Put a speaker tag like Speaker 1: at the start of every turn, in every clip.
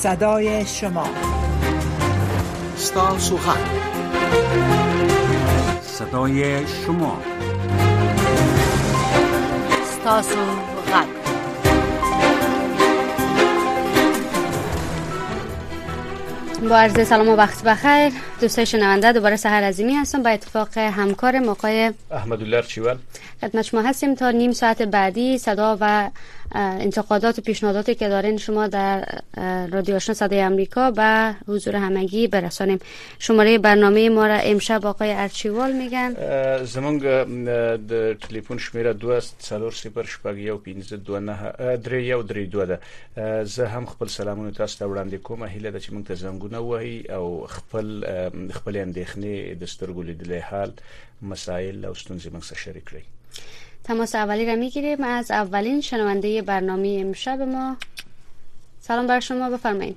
Speaker 1: صدای شما
Speaker 2: ستار سوخن
Speaker 3: صدای شما
Speaker 4: ستا غد با عرض سلام و وقت بخیر دوستای شنونده دوباره سهر عظیمی هستم با اتفاق همکار مقای
Speaker 5: احمدالله چیول
Speaker 4: خدمت شما هستیم تا نیم ساعت بعدی صدا و انتقادات و پیشنهاداتی که دارین شما در رادیو آشنا صدای آمریکا به حضور همگی برسانیم شماره برنامه ما را امشب آقای ارچیوال میگن
Speaker 5: زمونږ د تلیفون شمیره 240 ده زه هم خپل سلامونه تاسو ته وړاندې کوم هیله ده چې موږ ته زنګونه ووهي او خپل خپل اندېښنې د سترګو لیدلې حال مسائل او ستونزې موږ سره شریک کړئ
Speaker 4: تماس اولی را میگیریم از اولین شنونده برنامه امشب ما سلام بر شما بفرمایید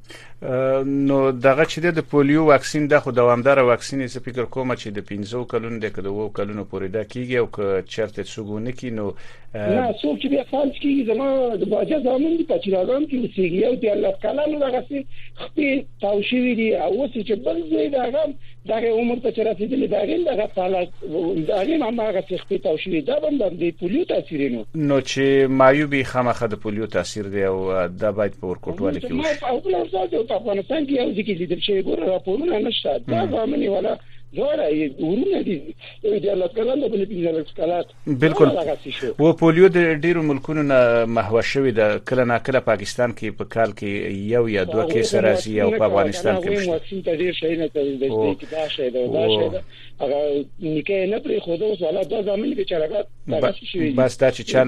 Speaker 5: نو دغه چې د پولیو واکسین د خو دوامدار واکسین څه فکر کوم چې د 15 کلونو د کده وو کلونو پورې دا کیږي او که چرته څوګونه کی نو
Speaker 6: نه څوک چې بیا فالج کیږي زما د باجه زامن دي پچی راغام کې وسیږي او د الله تعالی نو هغه سي خپل تاوشي دي او وسې چې بل ځای دا غم دغه عمر ته چې رسیدلی دا غیم دغه پالک دا غیم هم هغه څه خپې تاو شوی دا بم د پولیو تاثیر نو
Speaker 5: نو چې مایوبی خامخه د پولیو تاثیر دی او دا باید په ورکوټواله کې
Speaker 6: وشي او بل ځای ته افغانستان کې یو ځکه لیدل شوی ګور راپورونه نشته دا ځامنې ولا جوړه یې ورونه دي
Speaker 5: بالکل و پولیو د ډیرو ملکونو نه محو شوې ده کله نا کله پاکستان کې په کال کې یو یا دوه کې سره زی او په افغانستان کې
Speaker 6: مشته واکسین ته ډیر شي نه کوي د دې کې دا شي دا دا شي هغه نکه نه پرې خو دا وساله دا ځامن کې چرګات
Speaker 5: بس دا چې چل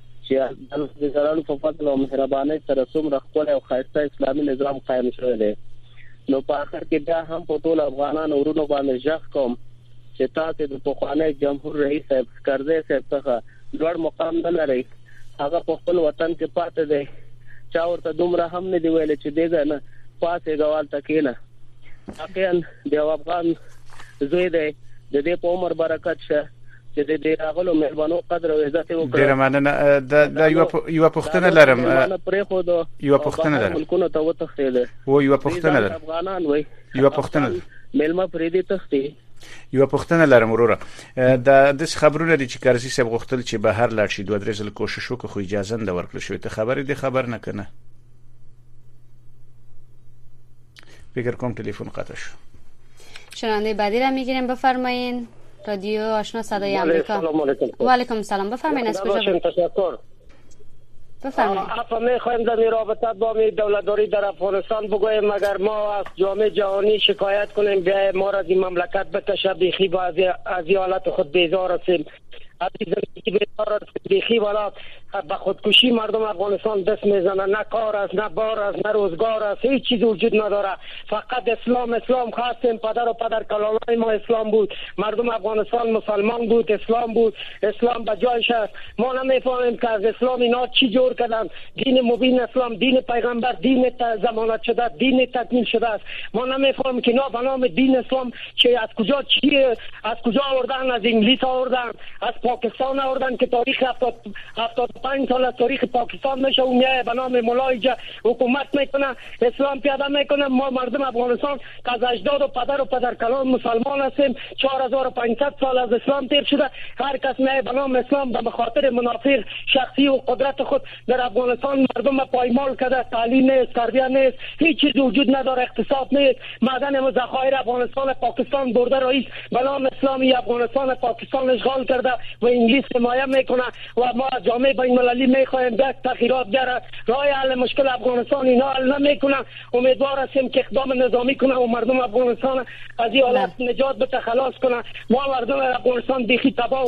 Speaker 5: چې د
Speaker 6: نوزګارانو په
Speaker 7: فضل او مهربانۍ سره څومره خپل او خاصه اسلامي نظام قائم شوی دی نو په اخر کې بیا هم په ټول افغانانو ورونو باندې ژغ کوم چې تاسو د پخوانی جمهور رئیس صاحب کرزی صاحب څخه لوړ مقام نه لرئ هغه په خپل وطن کې پاتې دی چا ورته دومره هم نه دی ویل چې دیګه نه پاتې غوال تکینه اقیان د افغان زوی دی د دې په عمر برکت شه چې د دې راغلو مهربانو قدر او عزت وکړي
Speaker 5: ډیر مننه دا یو یو پښتنه لرم
Speaker 7: پرې خو دا
Speaker 5: یو پښتنه لرم
Speaker 7: ملکونو ته وتښتید
Speaker 5: او یو پښتنه لرم
Speaker 7: افغانان وای
Speaker 5: یو پښتنه
Speaker 7: ملما پرې دې تختی
Speaker 5: یو پښتنه لرم وروره دا د خبرونه دي چې کرزي صاحب غوښتل چې بهر لاړ شي دوه درې ځل کوشش وکړي خو اجازه نه ورکړل شوې ته خبرې دي خبر نه کنه فکر کنم تلفن قطع شد
Speaker 4: شنونده بعدی را میگیریم بفرمایین رادیو آشنا صدای بله، امریکا سلام علیکم و علیکم سلام بفرمایین از کجا باشین
Speaker 7: تشکر
Speaker 4: بفرمایید
Speaker 7: اپا میخوایم در رابطه با می دولتداری در افغانستان بگویم مگر ما از جامعه جهانی شکایت کنیم بیای ما را از این مملکت بکشه بیخی با از این حالت خود بیزار هستیم بیخی والا خب به خودکشی مردم افغانستان دست میزنه نه کار است نه بار است نه روزگار است هیچ چیز وجود نداره فقط اسلام اسلام خواستیم پدر و پدر کلالای ما اسلام بود مردم افغانستان مسلمان بود اسلام بود اسلام به جایش است ما نمیفهمیم که از اسلام اینا چی جور کردن دین مبین اسلام دین پیغمبر دین زمانت شده دین تکمیل شده است ما نمیفهمیم که نه به دین اسلام که از کجا چی از کجا آوردن از انگلیس آوردن از پاکستان آوردن که تاریخ 75 سال از تاریخ پاکستان میشه و میایه به نام مولای حکومت میکنه اسلام پیاده میکنه ما مردم افغانستان که از اجداد و پدر و پدر کلان مسلمان هستیم 4500 سال از اسلام تیر شده هر کس میایه به نام اسلام به خاطر منافق شخصی و قدرت خود در افغانستان مردم پایمال کرده تعلیم نیست تربیه نیست هیچ چیز وجود نداره اقتصاد نیست معدن هم زخایر افغانستان پاکستان برده رئیس به نام اسلام ای افغانستان پاکستان اشغال کرده و انگلیس حمایه میکنه و ما از جامعه بین المللی میخواهیم یک تغییرات بیاره راه حل مشکل افغانستان اینا حل نمیکنه امیدوار هستیم که اقدام نظامی کنه و مردم افغانستان از این حالت نجات بده خلاص کنه ما مردم افغانستان بیخی تباه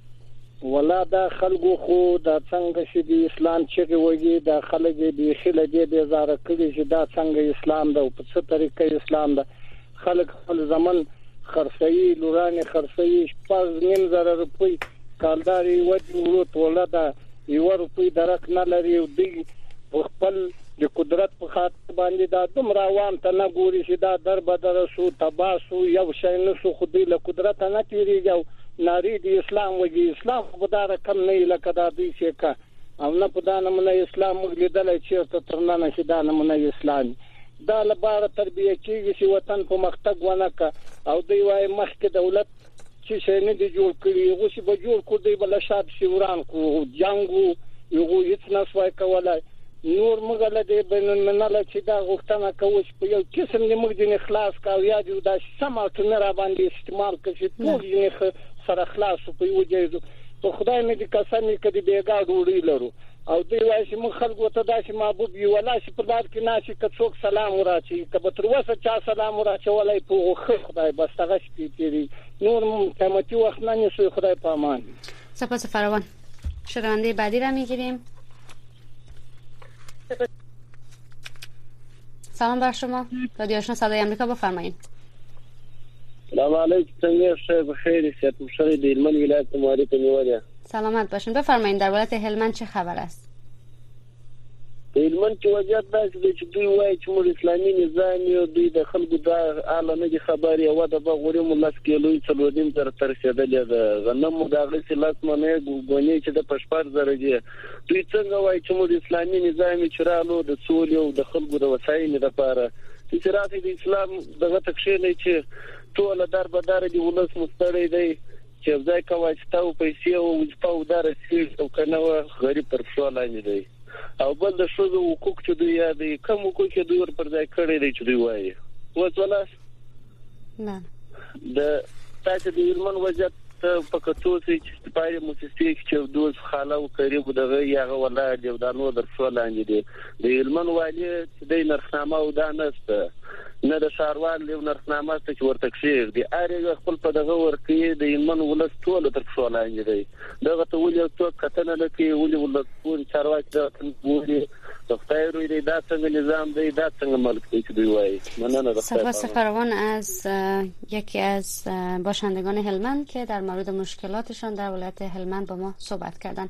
Speaker 8: ولا دا خلګو خو دا څنګه چې د اسلام چغې وږي دا خلک یې بیخي له دې بیزاره کړي چې دا څنګه اسلام ده او په څه طریقه اسلام ده خلک خپل زمن خرڅوي لورانې خرڅوي شپږ نیم زره روپۍ کالدار یې ودی ورو توله ده یو روپۍ درک نه لري او دوی خپل د قدرت په خاطر باندې دا دومره عوام ته نه ګوري چې دا در بدر سو تبا سو یو شی نه سو خو دوی له قدرت نه تیریږي او ناری دی اسلام وږي اسلام خو دا رقم نه لکه دا دوی چې کا او نه په دا نمونه اسلام موږ لیدلای چیرته تر نن چې دا نمونه اسلام دا لپاره تربیه کیږي چې وطن په مختګ ونه کا او دوی وايي مخکې دولت څه شی نه دی جوړ کړی هغه څه به جوړ کړو دی بل شاب سی وران کړو جنگ یو هیڅ نه شوای کولای نور موږ له دې بین الملل چې دا غوښتنه کوو چې په یو قسم دې موږ دې خلاص کا یا دې دا سم اټومي را باندې استعمال کړي ټول یې سره خلاص په یو ځای په خدای مې دې قسم یې کړي بیګا ډوړی لرو او دوی وایي چې موږ خلکو ته داسې محبوب یو ولا چې په لار کې ناشې که څوک سلام وراچي که به تر وسه چا سلام وراچولای په خدای بس هغه نور مو قیمتي وخت نه نیسو خدای په امان
Speaker 4: سپاس فراوان شنونده بعدی را میگیریم سلام بر شما رادیو آشنا صدای امریکا بفرمایید
Speaker 9: سلام علیکم څنګه شه بخیر سیت مشری د هلمند ولایت ماری ته نیولې
Speaker 4: سلامت باشین بفرمایید در ولایت هلمند چه خبر است
Speaker 9: په هلمند کې وضعیت داسې دی چې دوی وایي چې موږ اسلامي نظام یو دوی د خلکو دا اله نه دي خبر یو د بغوري ملس کې لوی څلوریم تر تر رسیدلې ده غنم دا غسي لاس منه ګونی چې د پښپار زره دي دوی څنګه وایي چې موږ اسلامي نظام چې رالو د سولې او د خلکو د وسایل لپاره چې راځي د اسلام دغه تکشې نه چې ټول در بدر دي ولس مستړی دی چې یو ځای که واسطه او پیسې او وظیفه او دا رسېږي او که نه وه غریب پر پښو لاندې دی او بل د ښځو حقوق چې دوی یادوي کوم حقوق یې دوی ور پر ځای کړی دی چې دوی وایي اوس ولاس
Speaker 4: نه
Speaker 9: د تاسو د هلمند وضعیت ته په کتو سي چې سپاري موسسې چې دوز خاله او قریب دغه یغه ولاړ دی دا نو در څو لاندې دي د هلمند والي چې دی نرخنامه او دا نشته نه د ښاروال یو نرخنامه شته چې ورته کښېږدي هر یو خپل په دغه ورکوي د هلمند ولس ټوله تر پښو لاندې دی دغه ته ولې یو څوک کتنه نه کوي ولې ولسپوري چارواکي دغه ته ګوري د خدای روی دی دا څنګه نظام دی دا څنګه ملک دی که دوی وایي مننه د
Speaker 4: سپاس فراوان از یکی از باشندگان هلمند که در مورد مشکلاتشان در ولایت هلمند با ما صحبت کردن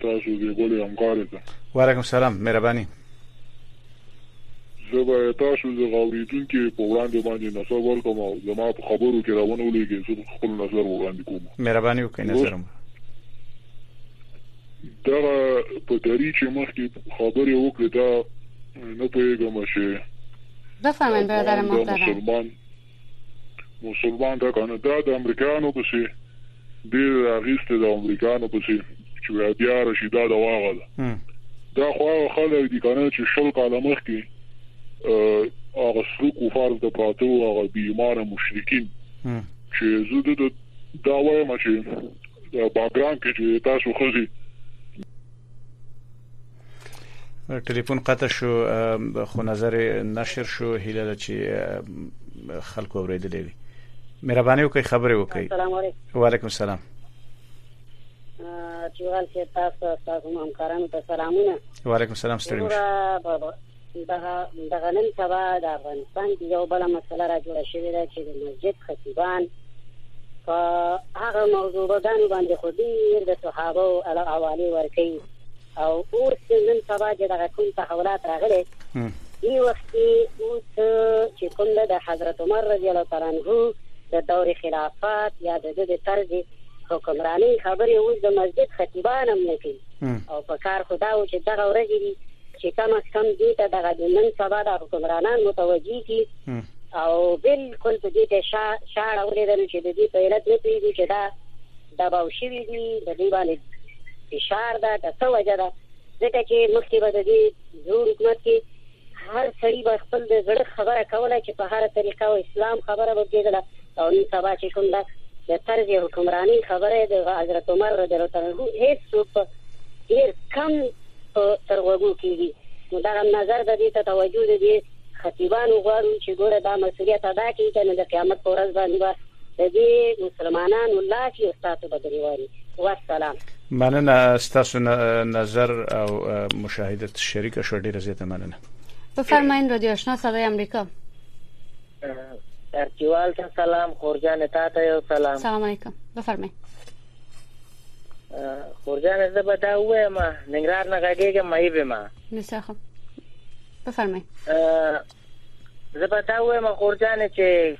Speaker 5: تاسو
Speaker 10: دې غولې همکارې ته.
Speaker 5: وعلیکم سلام مهرباني.
Speaker 10: زه به تاسو د غاورېدونکي په وړاندې باندې نظر ورکم او زما په خبرو کې راونه ولېږي زه خپل نظر وړاندې کوم
Speaker 5: مهرباني وکړئ نظر
Speaker 10: مو دغه په دری چې مخکې خبرې وکړې دا نه پوهېږم چې
Speaker 4: بفهمن برادر محترم
Speaker 10: مسلمان ده کنه دا د امریکایانو پسې دې راغیسته د امریکایانو پسې چې بیا راشي دا د واغه ده دا خو هغه خلک دي کنه چې شل کاله مخکې هغه سره کفار د پراته او هغه بي ایمان مشرکین چې زه د دا وایم چې باګرام کې چې تاسو خزي
Speaker 5: ټلیفون قطع شو خو نظر نشر شو هیله ده چې خلکو اوریدلې وي مهرباني وکړئ خبرې وکړئ
Speaker 11: السلام علیکم
Speaker 5: وعلیکم السلام
Speaker 11: چوغال چې تاسو تاسو همکارانو ته سلامونه
Speaker 5: وعلیکم السلام ستړي
Speaker 11: دغه دغه نن سبا د افغانستان کې یو بل مسله را جوړه شوې ده چې د مسجد خطیبان په هغه موضوعه ګانو باندې خو ډیر د صحابه او الاوالی ورکي او اوس نن سبا چې دغه کوم تحولات راغلي دی وخت کې اوس چې کوم د حضرت عمر رضی الله تعالی عنہ د دور خلافت یا د د طرز حکمرانی خبرې اوس د مسجد خطیبان هم نه کوي او په کار خدا او چې دغه ورځې چې کم از کم دې ته دغه د نن سبا د حکمرانان متوجي دي او بالکل په دې ته شا شاړه ولرل چې د دې په علت نه پیږي چې دا دباو شوی دي د دې باندې فشار ده د څه وجه ده ځکه چې مخکې به د دې زور حکومت کې هر سړي به خپل د زړه خبره کوله چې په هر طریقه او اسلام خبره به کېدله او نن سبا چې کوم ده د طرز حکمرانی خبره د حضرت عمر رضی الله عنه هیڅ څوک ډیر کم په تر غوږو کېږي. نو دغه نظر به دې ته توجه د دې خطیبانو غواړو چې ګوره دا مسولیت ادا کړي که نه د قیامت په ورځ باندې به د دې مسلمانانو لاس وي او ستاسو به ګرېوان وي. والسلام.
Speaker 5: مننه ستاسو نظر او مشاهده شریکه شوه ډیره زیاته مننه.
Speaker 4: بفرمایئ رادیو آشنا صدای امریکا.
Speaker 12: ارچیوال ته سلام خورجان تا ته یو سلام.
Speaker 4: سلام علیکم بفرمایئ.
Speaker 12: خورجان زه به دا ووایم ننګرهار نه غږېږم معیب یم بسیار
Speaker 4: ښه بفرمایئ
Speaker 12: زه به دا ووایم خورجانې چې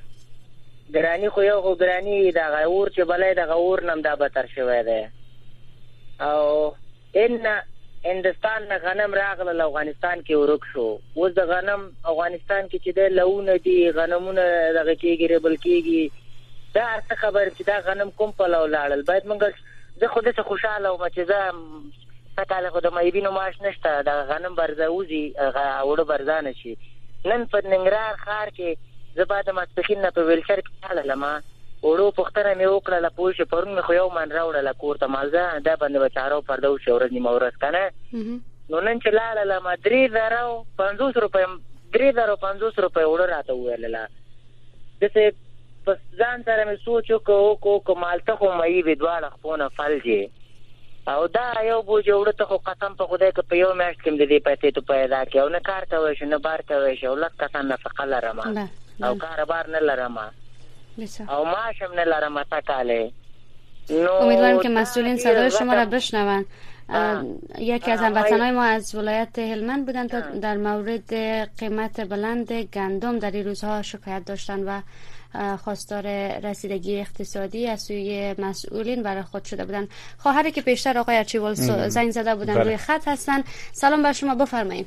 Speaker 12: ګرانی خو یو خو ګرانی دا غور چې بلې دا غور نم دا به تر شوی دی او هند نه هندستان نه غنم راغلل افغانستان کې ورک شو اوس د غنم افغانستان کې چې دی لوونه دي غنمونه دغه کېږي رېبل کېږي دا څه خبر چې دا غنم کوم پلو لاړل باید موږ زه خو داسې خوشاله وم چې زه سږ کال خو د معیبینو معاش نشته د غنم برزه وځي هغه اوړه برزه نه شي نن په ننګرهار ښار کې زه بعد ماسپښین نه په ویلچر کې تړلم اوړو پوښتنه مې وکړله پوه شو پرون مې خو یو من راوړله کور ته مالزه دا باندې به چاره او پرده وشي ورځ نیمه ورځ که نه نو نن چې لاړلم درې زره او پنځوس روپۍ درې زره او پنځوس روپۍ اوړه راته وویلله داسې په ځان سره مې سوچ وکړو وکړو که مالته خو مې به دواړه خپو نه فلجې او دا یو بوج اوړه ته خو قسم په خدای که په یو میاشت کې د دې پیسې ته پیدا کې او نه کار کوي شو نه بار کوي شو لک کسان نفقه لرم او کاروبار نه لرم او معاشم نه لرم تکاله
Speaker 4: نو امیدوارم که مسئولین صدای شما را بشنون یکی از هموطنهای ما از ولایت هلمند بودند تا در مورد قیمت بلند گندم در این روزها شکایت داشتند و خواستار رسیدگی اقتصادی از سوی مسئولین برای خود شده بودن خواهری که پیشتر آقای ارچیوال زنگ زده بودن بله. روی خط هستن سلام بر شما بفرمایید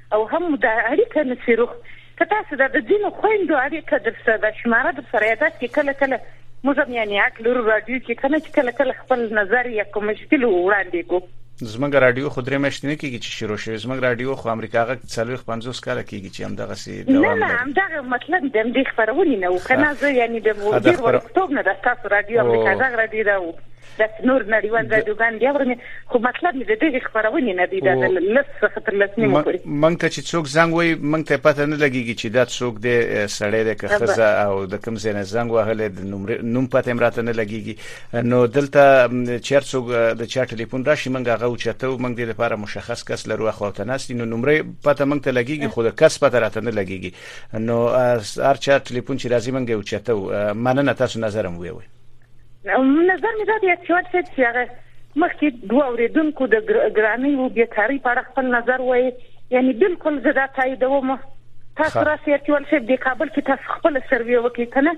Speaker 13: او هم دا اړیکه نسی روغ که تاسو دا د ځینو خویندو اړیکه درسره دا شماره درسره یاداست کی کله کله موږ هم یعنی عقل لرو رادیو کی کنه چې کله کله خپل نظر یا کوم مشکل وړاندې کو
Speaker 5: زمنګ رادیو خو درې میاشتې نه کیږي چې شروع شوی زمنګ رادیو خو امریکا غږ څلويخ 50 کاله کیږي چې هم دغه سي
Speaker 13: دوام نه نه هم دغه مطلب د دې خبرونه نه وکنه زه یعنی د ډیر ورکتوب نه د تاسو رادیو امریکا غږ رادیو دا داسې نور نړیوال راډیوګان بیا اورم خو مطلب مې د دغې خپرونې نه دی دا د لس څخه تر لس نیمو پورې
Speaker 5: موږ ته چې څوک زنګ وایي موږ ته پته نه لګیږي چې دا څوک دی سړی دی که ښځه او د کوم ځای نه زنګ وهلی د نوم نوم پته هم راته نه لګیږي نو دلته چیر څوک د چا ټلیفون راشي موږ هغه اوچتو موږ دې لپاره مشخص کس لرو اخوا ته ناست نو نمره پته موږ ته لګیږي خو د کس پته راته نه لګیږي نو هر چا ټلیفون چې راځي موږ یې اوچتو مننه تاسو نظر هم ویوي
Speaker 13: نظر مې دا دی چې وخت چې هغه مخکې دوه اوریدونکو د ګرانۍ او بیکاری په اړه خپل نظر وایي یعنی بالکل زه دا تاییدوم تاسو راسي چې ولې د کابل کې تاسو خپل سروي وکړئ کنه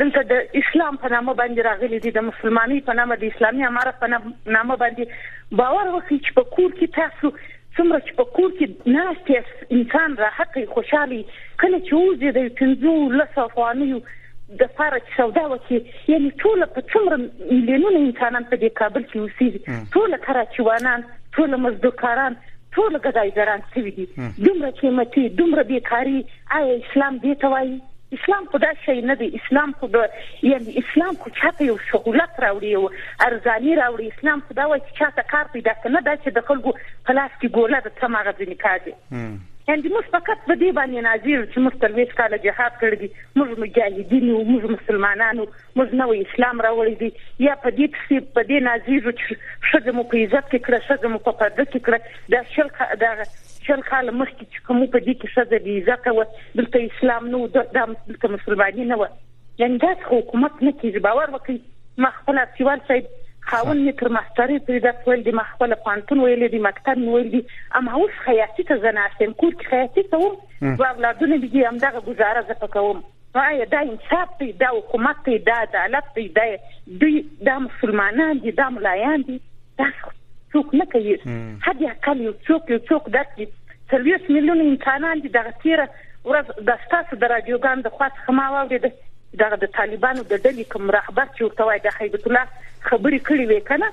Speaker 13: دلته د اسلام په نامه باندې راغلي دي د مسلمانۍ په نامه د اسلامي امارت په نامه باندې باور وکړي چې په کور کې تاسو څومره چې په کور کې ناست یاست انسان راحت وي خوشحاله وي کله چې ووځي د پنځو لسو افغانیو دپاره چې سودا وکړي یعنی ټول په څومره میلیونونه انسانان په دې کابل کې اوسېږي ټول کراچیوانان ټول مزدورکاران ټول ګدایګران شوي دي دومره قیمتي دومره بیکاري آیا اسلام دې ته وایي؟ اسلام خو دا شی نه دی اسلام خو د یعنی اسلام خو چاته یو سهولت راوړي یو ارزاني راوړي اسلام خو دا وایي چې چاته کار پیدا کړه نه دا چې د خلکو په لاس کې ګوله د څه ماغه ځینې کار دی یعنی موږ فقط په دې باندې نازیږو چې موږ څلوېښت کاله جهاد کړی دی موږ مجاهدین یو موږ مسلمانان یو موږ نوی اسلام راوړی دی یا په دې پسې په دې نازیږو چې ښځه مو په عزت کې کړه ښځه مو په پرده کې کړه دا شل دا شل کاله مخکې چې کوم په دې کې ښځه بې عزته وه دلته اسلام نه و دلته مسلماني نه وه یعنې داسې خو حکومت نه کېږي باور وکړئ ما خپل ارتیوال صاحب خاون مې تر ماسترۍ پورې درس ویل دي ما خپل پوهنتون ویل دي مکتب مې ویل دي اما اوس خیاطي ته زه ناست یم کور کې خیاطي کوم دوه اولادونه مې دي همدغه ګزاره زه په کوم نو ایا دا انصاف دی؟ دا حکومت دی؟ دا عدالت دی؟ دا دوی دا مسلمانان دي؟ دا ملایان دي؟ دا څوک نه کوي حد اقل یو څوک یو څوک داسې څلوېښت میلیون انسانان دي دغه تیره ورځ د ستاسو د رادیوګان د خوا څخه ما واورېده دغه د طالبانو د ډلې کوم رهبر چې ورته وایي د حیبت الله خبرې کړې وې که نه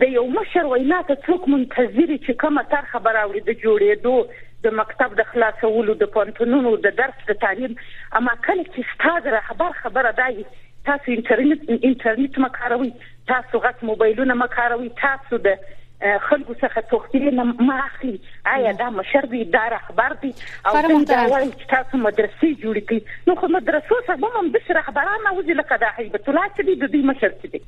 Speaker 13: د یو مشر وینا ته څوک منتظري چې کومه طرحه به راوړي د جوړېدو د مکتب د خلاصولو د پوهنتونونو د درس د تعلیم اما کله چې ستا د رهبر خبره دا وي تاسو انټرنیټ انټرنیټ مه کاروئ تاسو غټ موبایلونه مه کاروئ تاسو د خلکو څخه تختی نه ماخلي آیا دا مشر دی دا رهبر دی او دا وایي چې تاسو مدرسې جوړې کړئ نو خو مدرسو سره هم د رهبران او ځلکه د هیبت الله چې د دې مشر چې دی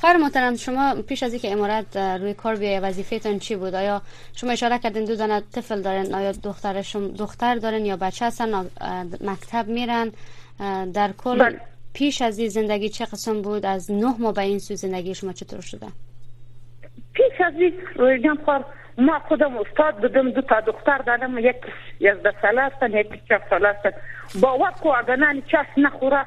Speaker 4: خواهر محترم شما پیش از اینکه امارت روی کار بیای وظیفهتان چی بود آیا شما اشاره کردین دو دانه طفل دارن آیا دختر شما دختر دارن یا بچه هستن مکتب میرن در کل بله. پیش از این زندگی چه قسم بود از نه ماه به این سو زندگی شما چطور شده
Speaker 13: پیش از این جان خواهر ما خودم استاد بودم دو تا دختر دارم یک یازده ساله هستن یک چهار ساله هستن باور کو اگه نان چاش نخوره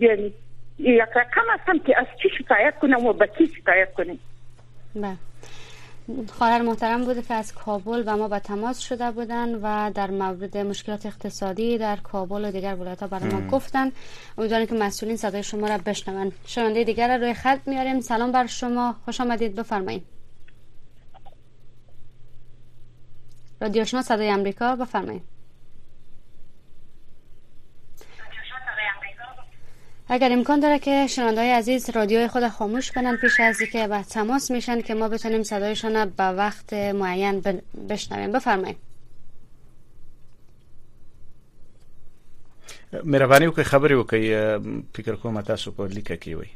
Speaker 13: يعني كما که از چی شکایت کنم و به شکایت کنم
Speaker 4: بله. خواهر محترم بوده که از کابل و ما به تماس شده بودن و در مورد مشکلات اقتصادی در کابل و دیگر بله ها برای ما گفتن امیدواریم که مسئولین صدای شما را بشنوند. شنونده دیگر روی خط میاریم سلام بر شما خوش آمدید بفرمایید رادیو شما صدای امریکا بفرمایید اگر امکان داره که شنوندههای عزیز رادیوی خود خاموش کنن پیش از که و تماس میشن که ما بتونیم صدایشان را به وقت معین بشنویم بفرمایید
Speaker 5: مهرباني وکړئ خبرې وکړئ فکر کوم تاسو په لیکه کې وي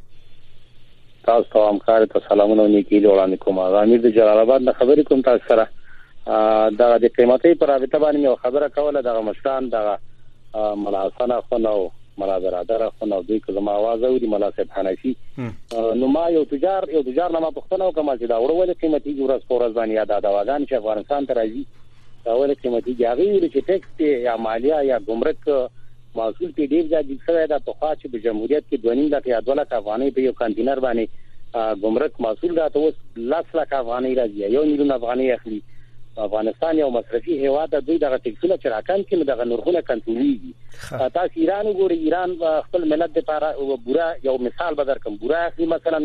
Speaker 14: تاسو ته همکار ته سلامونه او نیکی له وړاندې کوم غامیر د جلال آباد نه خبرې کوم تاسو سره دا د قیمتي پر رابطه باندې یو خبره کوله دغه مشران دغه ملا حسن خو نو ملا برادر خو نو دوی کوم आवाज او دی ملا صاحب حنفي نو ما یو تجار یو تجار نه ما پښتنه کوم چې دا وروله قیمتي جوړه سپورز باندې یاد دا واغان چې افغانستان ته راځي کاوه نه قیمتي هغه ویل چې ټیکس دی یا مالیه یا ګمرک محصول په ډیر ځای کې شوی دا په خوا چې په جمهوریت کې 2.5 لک یا 2 لک افغانۍ په یو کانټینر باندې ګمرک محصول راته اوس 10 لک افغانۍ راځي یو میلیون افغانۍ اخلي افغانستان یو مصرفي هیواد ده دوی دغه ټیکسونه چې راکم کړي دغه نرخونه کنټرولېږي تاسو ایران وګورئ ایران خپل ملت لپاره بورا یو مثال به درکم بورا اخلي مثلا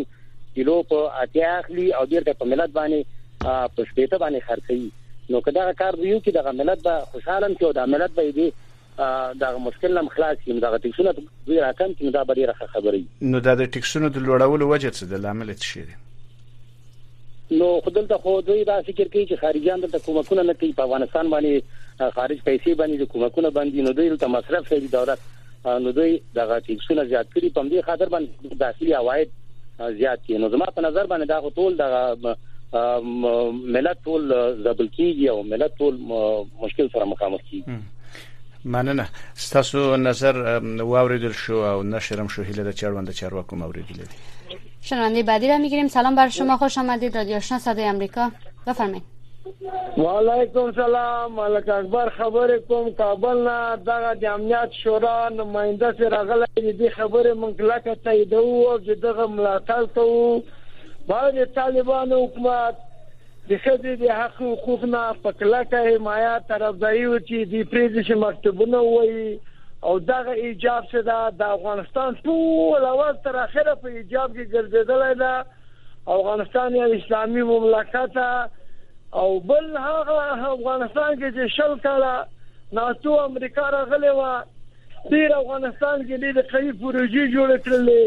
Speaker 14: کیلو په اتیا اخلي او بیرته په ملت باندې په شپېته باندې خرڅوي نو که دا کار ویو کې دغه ملت به خوشاله شي او دا ملت به دې دا مشکل هم خلاص شي نو دا ټیکسونه دوی راکم چې دا به ډیره خبري
Speaker 5: نو دا د ټیکسونو د لوړولو وجه څه د لامل څه شي
Speaker 14: نو خدل ته خو دوی دا فکر کوي چې خارجيان د حکومتونو نه کوي په افغانستان باندې خارج پیسې باندې د حکومتونو باندې نو دوی ته مصرف کوي دولت نو دوی دغه ټیکسونه زیات کړي په دې خاطر باندې داخلي عواید زیات کړي نو زما په نظر باندې دا ټول دغه ملت ټول زبل کیږي او ملت ټول مشکل سره مخامخ کیږي
Speaker 5: مننه ستاسو نظر واوریدل شو او نشرم شو هیله د چاروند چارواکو موریدل دي
Speaker 4: شنونده بعدی را میگیریم سلام بر شما خوش آمدید رادیو آشنا صدای امریکا بفرمایید
Speaker 15: وعلیکم سلام ملک اکبر خبرې کوم کابل نه دغه د امنیت شورا نماینده چې راغلی دی دې خبرې موږ کلکه تاییدوو او د دغه ملاتړ کوو باید د طالبانو حکومت د ښځې د حق حقوق نه په کلکه حمایت طرفداري وکړي دوی پرېږدي چې مکتوبونه ووایي او دغه ایجاب چې ده د افغانستان ټوله ورځ تر اخره په ایجاب کې ګرځېدلی ده افغانستان یو اسلامي مملکت او بل هغه افغانستان کې چې شل کاله ناتو امریکا راغلې وه ډېر افغانستان کې ډېرې قوي پروژې جوړې کړلې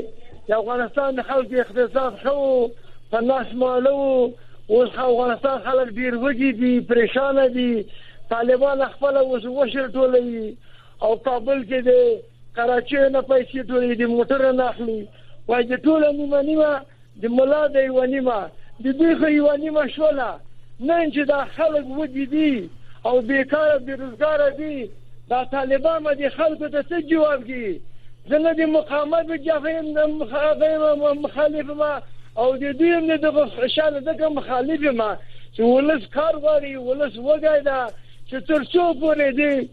Speaker 15: د افغانستان د خلکو اقتصاد ښه و په لاس ماله و اوس افغانستان خلک ډېر وږي دي پریشانه دي طالبان خپله اوس وشرټولوي او کابل کې د کراچۍ نه پیسې ټولې د موټر نه اخلي وای د ټوله نیمه نیمه د ملا د یوه نیمه د دوی خو یوه نیمه شوله نن چې دا خلک وږي دي او بیکاره بېروزګاره دي دا طالبان به د خلکو ته څه جواب ږي زه نه د مقاومت مخالف یم او د دوی هم نه دغه خوشحاله ځکه مخالف یم چې ولس کار غواړي ولس وږی ده چې تر څو پورې دی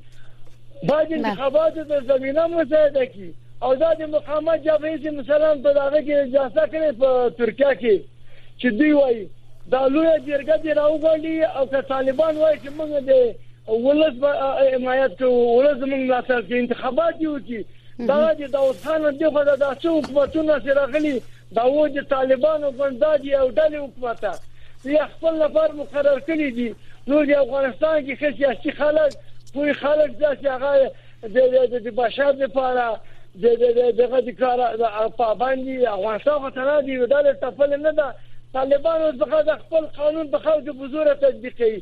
Speaker 15: باید انتخاباتو ته زمينه مساعده کړي او دا د مقامات جبهې چې مثلا په دغه کې جاسا کړي په ترکیه کې چې دوی وایي دا لوی جرګه دی راوغړي او که طالبان وایي چې موږ د ولس حمایت کوو ولس موږ ملاتړ کوي انتخابات یو کې دا د داوود خان دغه د داسې حکومتونو سره غلي دا وو د طالبانو ګوند دادی یو ډلی حکومته یا خپل نفر مقرر کړی دی نور د افغانستان کی ښه سیاسی خلک پوی خلک داسی هغه د د د د بشر د پاره د د د دغه د کار پابند دی افغانستان خو تنها دی یو ډلی ټپل نه ده طالبانو دغه د خپل قانون په خلک په زور تطبیق کوي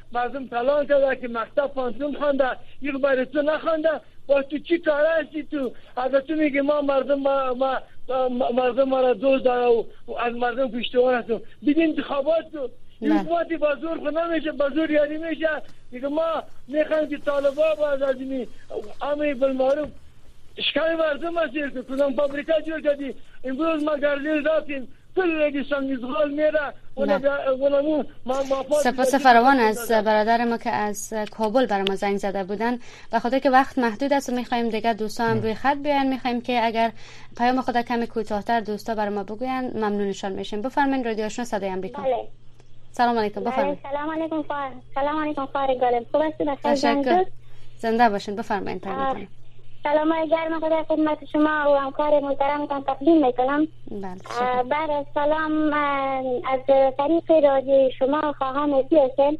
Speaker 15: مردم تلاش داده که مکتب پانتون خوانده یغ بری تو نخوانده و تو چی کاره هستی تو اگر تو میگی ما مردم ما, ما مردم مرا دوست داره و از مردم پشتوان هستم بگی انتخابات تو حکومت بزرگ خود نمیشه بزرگ یاری میشه دیگه ما میخوایم که طالبا با از ازمی امر بالمعروف شکای مردم مسیر که کدام فابریکا جور کردی امروز ما گردیل رفتیم میره
Speaker 4: سپاس فراوان از برادر ما که از کابل بر ما زنگ زده بودن و خدا که وقت محدود است و میخواییم دیگه دوستان هم روی خط بیان میخواییم که اگر پیام خدا کمی کوتاهتر دوستا بر ما بگوین ممنونشان میشیم بفرمایید رادیو آشنا صدای آمریکا
Speaker 16: بله.
Speaker 4: سلام علیکم بفرمایید
Speaker 16: سلام علیکم فار سلام علیکم فار گلم خوب هستی بخیر تشکر
Speaker 4: زنده باشین بفرمایید پیامتون
Speaker 16: سلام های گرم خدا خدمت شما و همکار محترمتان تقدیم میکنم
Speaker 4: بله
Speaker 16: بعد از سلام از طریق رادیو شما خواهم رسید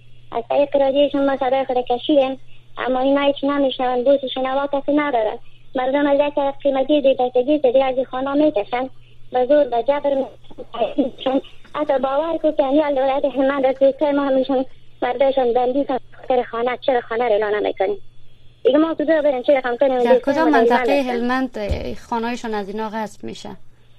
Speaker 16: هسته یک
Speaker 4: رادیشن
Speaker 16: ما صدای خود کشیدم اما اینا هیچ نمیشنوند گوش شنوا کسی نداره مردم از یک طرف قیمتی دیتا که دیت دی از خانه میکشند به زور به جبر میشن حتی باور کو که انیال دولت همه در تویتر ما همیشن مرداشان بندی کن خاطر خانه چرا خانه رو اعلان میکنیم دیگه ما کجا بریم چه رقم کنیم
Speaker 4: در کجا منطقه هلمند خانهایشان از اینا غصب میشه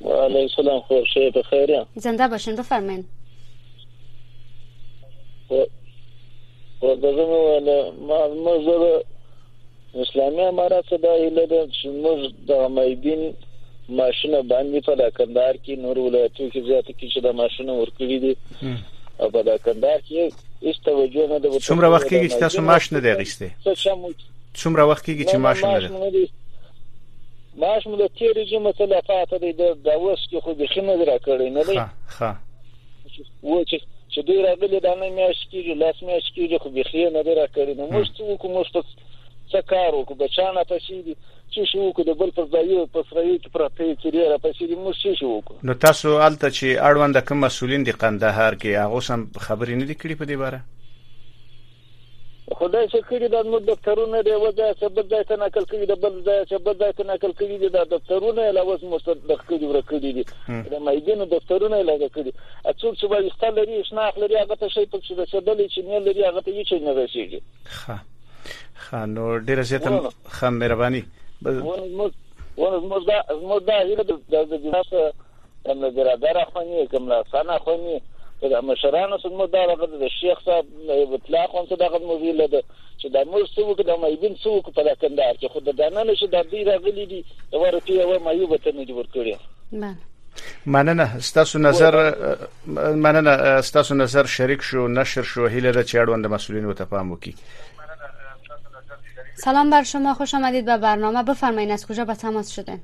Speaker 4: وعلیکم السلام
Speaker 17: خور شي په خیر یم
Speaker 4: زنده باشین بفرمایئ
Speaker 17: او دغه ولا ما مزه اسلامي امارات څخه دا هیله ده چې موږ د مېدین ماشونه باندې په دکندار کې نور ولایتو کې زیات کې چې د ماشونه ورکړي دي او په دکندار کې هیڅ توجه نه ده
Speaker 5: څومره وخت کېږي چې تاسو ماش نه دی غیسته څومره وخت کېږي چې ماش نه دی
Speaker 17: معاش مو له تېرې جمعې ته لا پاته دی، دا دا اوس کې خو بیخي نه دی راکړی، نه دی؟
Speaker 5: ښه، ښه.
Speaker 17: و چې چې دوی راغلي دا نه میاشت کېږي، لس میاشت کېږي، خو بیخي یې نه دی راکړی، نو موږ څه وکړو؟ موږ په څه کار وکړو؟ د چا نه پسې دي؟ څه شي وکړو؟ د بل په ځایو په سرایو کې پراته یې تیرې را پسې دي، موږ څه شي وکړو؟
Speaker 5: نو تاسو هلته چې اړوند کوم مسؤلین دي قندهار کې هغو سم خبرې نه دي کړي په دې باره؟
Speaker 17: خو دا څه کړي دا زموږ دفترونه د یوه ځایه څه بل ځای ته نقل کړي د بل ځایه څه بل ځای ته نقل کړي دي دا دفترونه یې لا اوس مو څه دغه کړي ورک کړي دي د معیدینو دفترونه یې لږه کړي څوک چې به ویسته لري شناخت لري هغه ته شي پکې رسېدلی چې نه لري هغه ته هیڅ نه رسېږي
Speaker 5: ښه ښه نو ډېره زیاته ښه مهرباني
Speaker 17: ونه زموږ دا زموږ دا هیله د د کوم له برادر اخوند یې کوم له حسن اخوند یې که د مشرانو څخه مو دا دغه د شیخ صاحب له اطلاع اخوند څخه دغه مو ویله ده چې دا موږ څه وکړو دا معیوبین څه وکړو په دا کندهار کې خو د دننه چې دا دوی راغلي دي یوه روپۍ یوه معیوبه ته نه دي ورکړي
Speaker 5: مننه ستاسو نظر مننه ستاسو نظر شریک شو نشر شو هیله ده چې اړوند مسولین ته پام وکړي
Speaker 4: سلام بر شما خوش آمدید به برنامه بفرمایید از کجا به تماس شده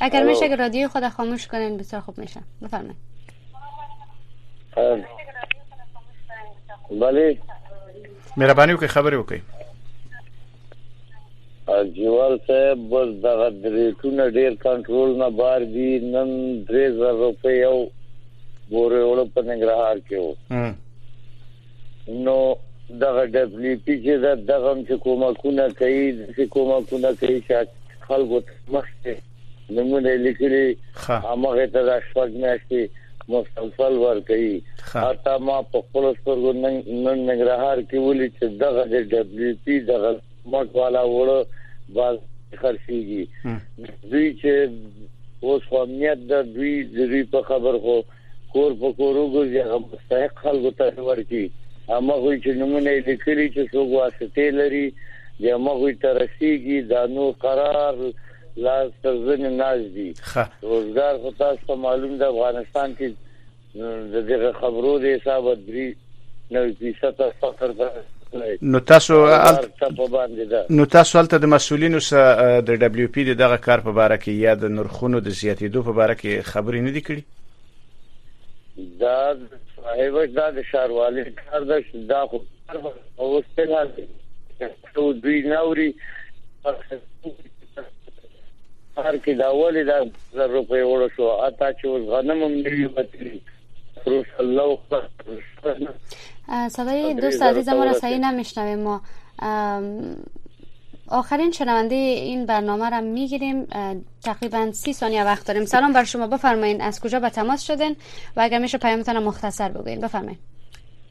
Speaker 4: اگر میشه که رادیو خود خاموش کنین بسیار خوب میشه بفرمایید
Speaker 17: بله
Speaker 5: مهرباني وکړئ خبرې وکړئ
Speaker 17: جوال صاحب بس دغه ریټونه ډیر کنټرول نه بار دي نن 3000 روپۍ یو بورې وړو په ننګرهار کې وو نو دغه ډبلیو پی چې دا دغه هم چې کومکونه کوي چې کومکونه کوي چې خلکو ته مخکې نمونه لیکلي هغه ته د شپږ میاشتې مسلسل ورکړي حتی ما په خپل سترګو نن ننګرهار کې ولې چې دغه د ډبلیو پی دغه مټ والا وړو باز خرڅيږي دوی چې اوس امنیت د دوی د دوی په خبر خو کور په کور وګورځي هغه مستحق خلکو ته ورکړي هغه غوي چې نمونه لیکلي چې څوګ واسطه لري د هغه غوي ترسيږي دا نور قرار لا ترزن ناز دي روزګار خو تاسو ته معلوم ده افغانستان کې د دغه خبرو د حساب دري نو دې ستا فقر ده
Speaker 5: نو تاسو نو تاسو هلته د مسولینو سره د دبليو پی د دغه کار په اړه کې یا د نرخونو د زیاتېدو په اړه کې خبرې نه دي کړې
Speaker 17: دا صاحب دا د شاروالي کار ده دا خو اوس په حال ته دوی نوري هر کې دا ولې دا زر روپۍ وړو شو اته چې اوس غنم هم نیوي وتلی روس الله
Speaker 4: صدای دوست عزیز ما را صحیح نمیشنویم ما آخرین شنونده این برنامه را میگیریم تقریبا سی ثانیه وقت داریم سلام بر شما بفرمایید از کجا به تماس شدین و اگر میشه پیامتان مختصر بگوین بفرمایید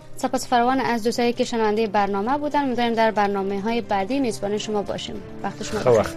Speaker 5: کړو
Speaker 4: سپاس فروان از دوستایی که شنونده برنامه بودن می‌دونیم در برنامه های بعدی میزبان شما باشیم وقت شما بخیر